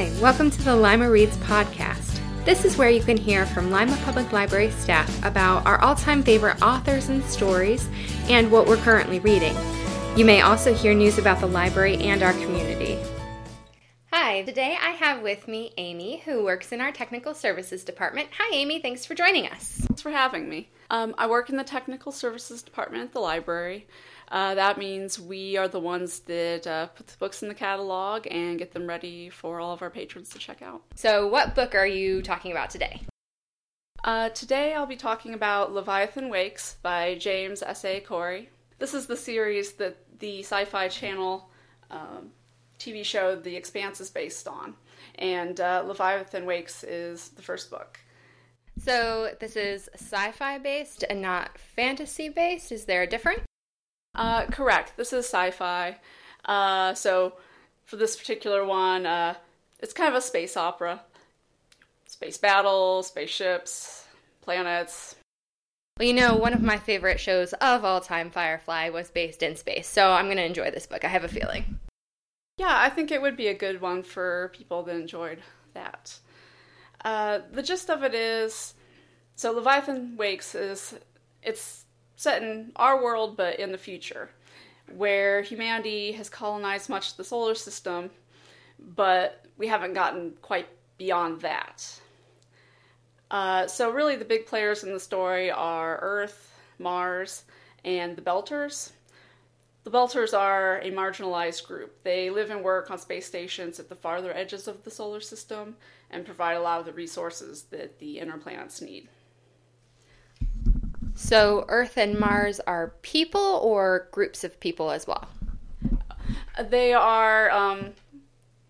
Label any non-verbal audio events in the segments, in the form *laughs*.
Hi, welcome to the Lima Reads podcast. This is where you can hear from Lima Public Library staff about our all time favorite authors and stories and what we're currently reading. You may also hear news about the library and our community. Hi, today I have with me Amy, who works in our technical services department. Hi, Amy, thanks for joining us. Thanks for having me. Um, I work in the technical services department at the library. Uh, that means we are the ones that uh, put the books in the catalog and get them ready for all of our patrons to check out. So, what book are you talking about today? Uh, today I'll be talking about Leviathan Wakes by James S.A. Corey. This is the series that the Sci Fi Channel um, TV show The Expanse is based on, and uh, Leviathan Wakes is the first book. So, this is sci fi based and not fantasy based. Is there a difference? Uh, correct. This is sci-fi. Uh, so for this particular one, uh, it's kind of a space opera. Space battles, spaceships, planets. Well, you know, one of my favorite shows of all time, Firefly, was based in space, so I'm going to enjoy this book. I have a feeling. Yeah, I think it would be a good one for people that enjoyed that. Uh, the gist of it is, so Leviathan Wakes is it's set in our world but in the future, where humanity has colonized much of the solar system, but we haven't gotten quite beyond that. Uh, so, really, the big players in the story are Earth, Mars, and the Belters. The Belters are a marginalized group. They live and work on space stations at the farther edges of the solar system and provide a lot of the resources that the inner planets need. So, Earth and Mars are people or groups of people as well? They are um,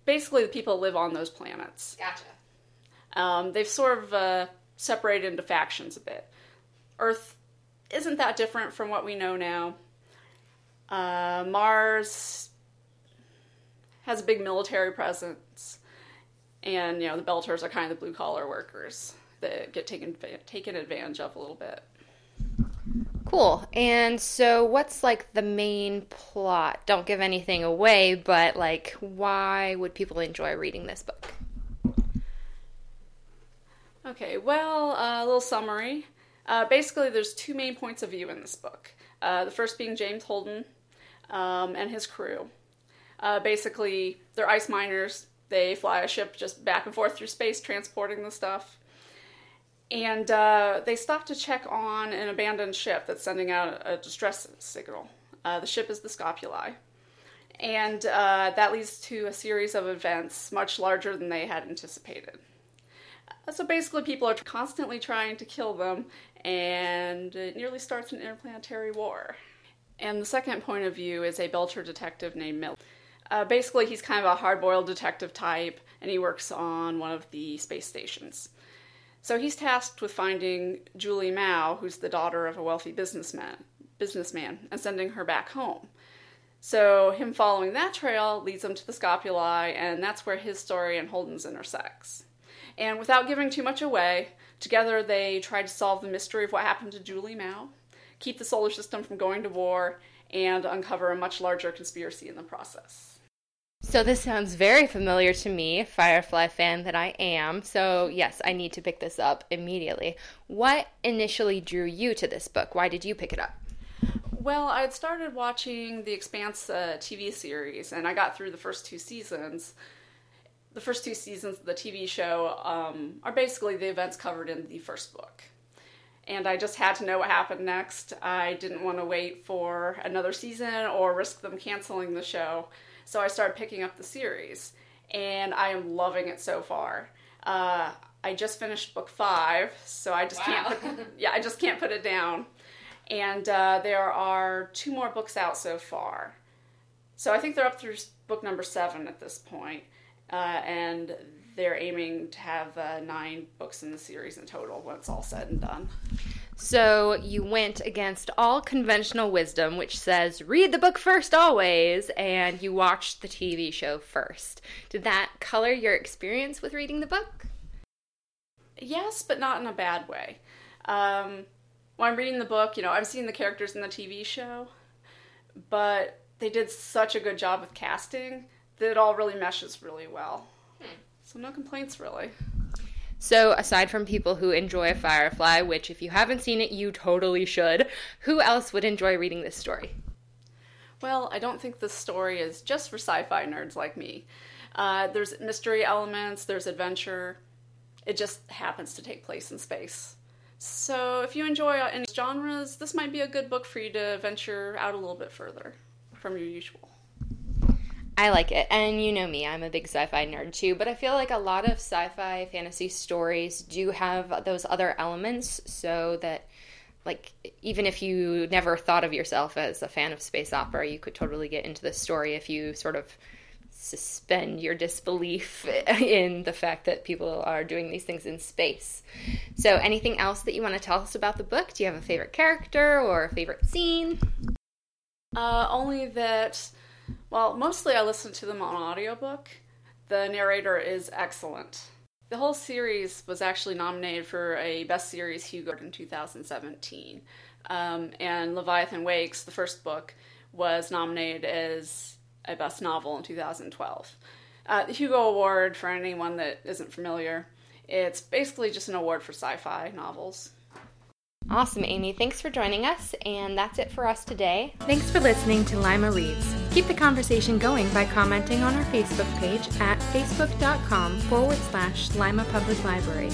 basically the people live on those planets. Gotcha. Um, they've sort of uh, separated into factions a bit. Earth isn't that different from what we know now. Uh, Mars has a big military presence, and you know the Belters are kind of the blue collar workers that get taken taken advantage of a little bit. Cool. And so, what's like the main plot? Don't give anything away, but like, why would people enjoy reading this book? Okay, well, uh, a little summary. Uh, basically, there's two main points of view in this book. Uh, the first being James Holden um, and his crew. Uh, basically, they're ice miners. They fly a ship just back and forth through space, transporting the stuff and uh, they stop to check on an abandoned ship that's sending out a distress signal. Uh, the ship is the Scopuli. And uh, that leads to a series of events much larger than they had anticipated. Uh, so basically, people are constantly trying to kill them, and it nearly starts an interplanetary war. And the second point of view is a Belter detective named Mill. Uh, basically, he's kind of a hard boiled detective type, and he works on one of the space stations. So he's tasked with finding Julie Mao, who's the daughter of a wealthy businessman, businessman, and sending her back home. So him following that trail leads him to the Scopuli, and that's where his story and Holden's intersects. And without giving too much away, together they try to solve the mystery of what happened to Julie Mao, keep the solar system from going to war, and uncover a much larger conspiracy in the process. So this sounds very familiar to me, Firefly fan that I am. So yes, I need to pick this up immediately. What initially drew you to this book? Why did you pick it up? Well, I had started watching the Expanse uh, TV series, and I got through the first two seasons. The first two seasons of the TV show um, are basically the events covered in the first book. And I just had to know what happened next. I didn't want to wait for another season or risk them canceling the show. So I started picking up the series, and I am loving it so far. Uh, I just finished book five, so I just wow. can't. Put, *laughs* yeah, I just can't put it down. And uh, there are two more books out so far. So I think they're up through book number seven at this point. Uh, and they're aiming to have uh, nine books in the series in total when it's all said and done. So you went against all conventional wisdom, which says read the book first always, and you watched the TV show first. Did that color your experience with reading the book? Yes, but not in a bad way. Um, when I'm reading the book, you know, I've seen the characters in the TV show, but they did such a good job with casting that it all really meshes really well. So no complaints really. So, aside from people who enjoy Firefly, which if you haven't seen it, you totally should, who else would enjoy reading this story? Well, I don't think this story is just for sci fi nerds like me. Uh, there's mystery elements, there's adventure. It just happens to take place in space. So, if you enjoy any genres, this might be a good book for you to venture out a little bit further from your usual. I like it. And you know me, I'm a big sci fi nerd too, but I feel like a lot of sci fi fantasy stories do have those other elements so that, like, even if you never thought of yourself as a fan of space opera, you could totally get into the story if you sort of suspend your disbelief *laughs* in the fact that people are doing these things in space. So, anything else that you want to tell us about the book? Do you have a favorite character or a favorite scene? Uh, only that well, mostly I listen to them on audiobook. The narrator is excellent. The whole series was actually nominated for a Best Series Hugo in 2017. Um, and Leviathan Wakes, the first book, was nominated as a Best Novel in 2012. Uh, the Hugo Award, for anyone that isn't familiar, it's basically just an award for sci fi novels. Awesome, Amy. Thanks for joining us, and that's it for us today. Thanks for listening to Lima Reads. Keep the conversation going by commenting on our Facebook page at facebook.com forward slash Lima Public Library.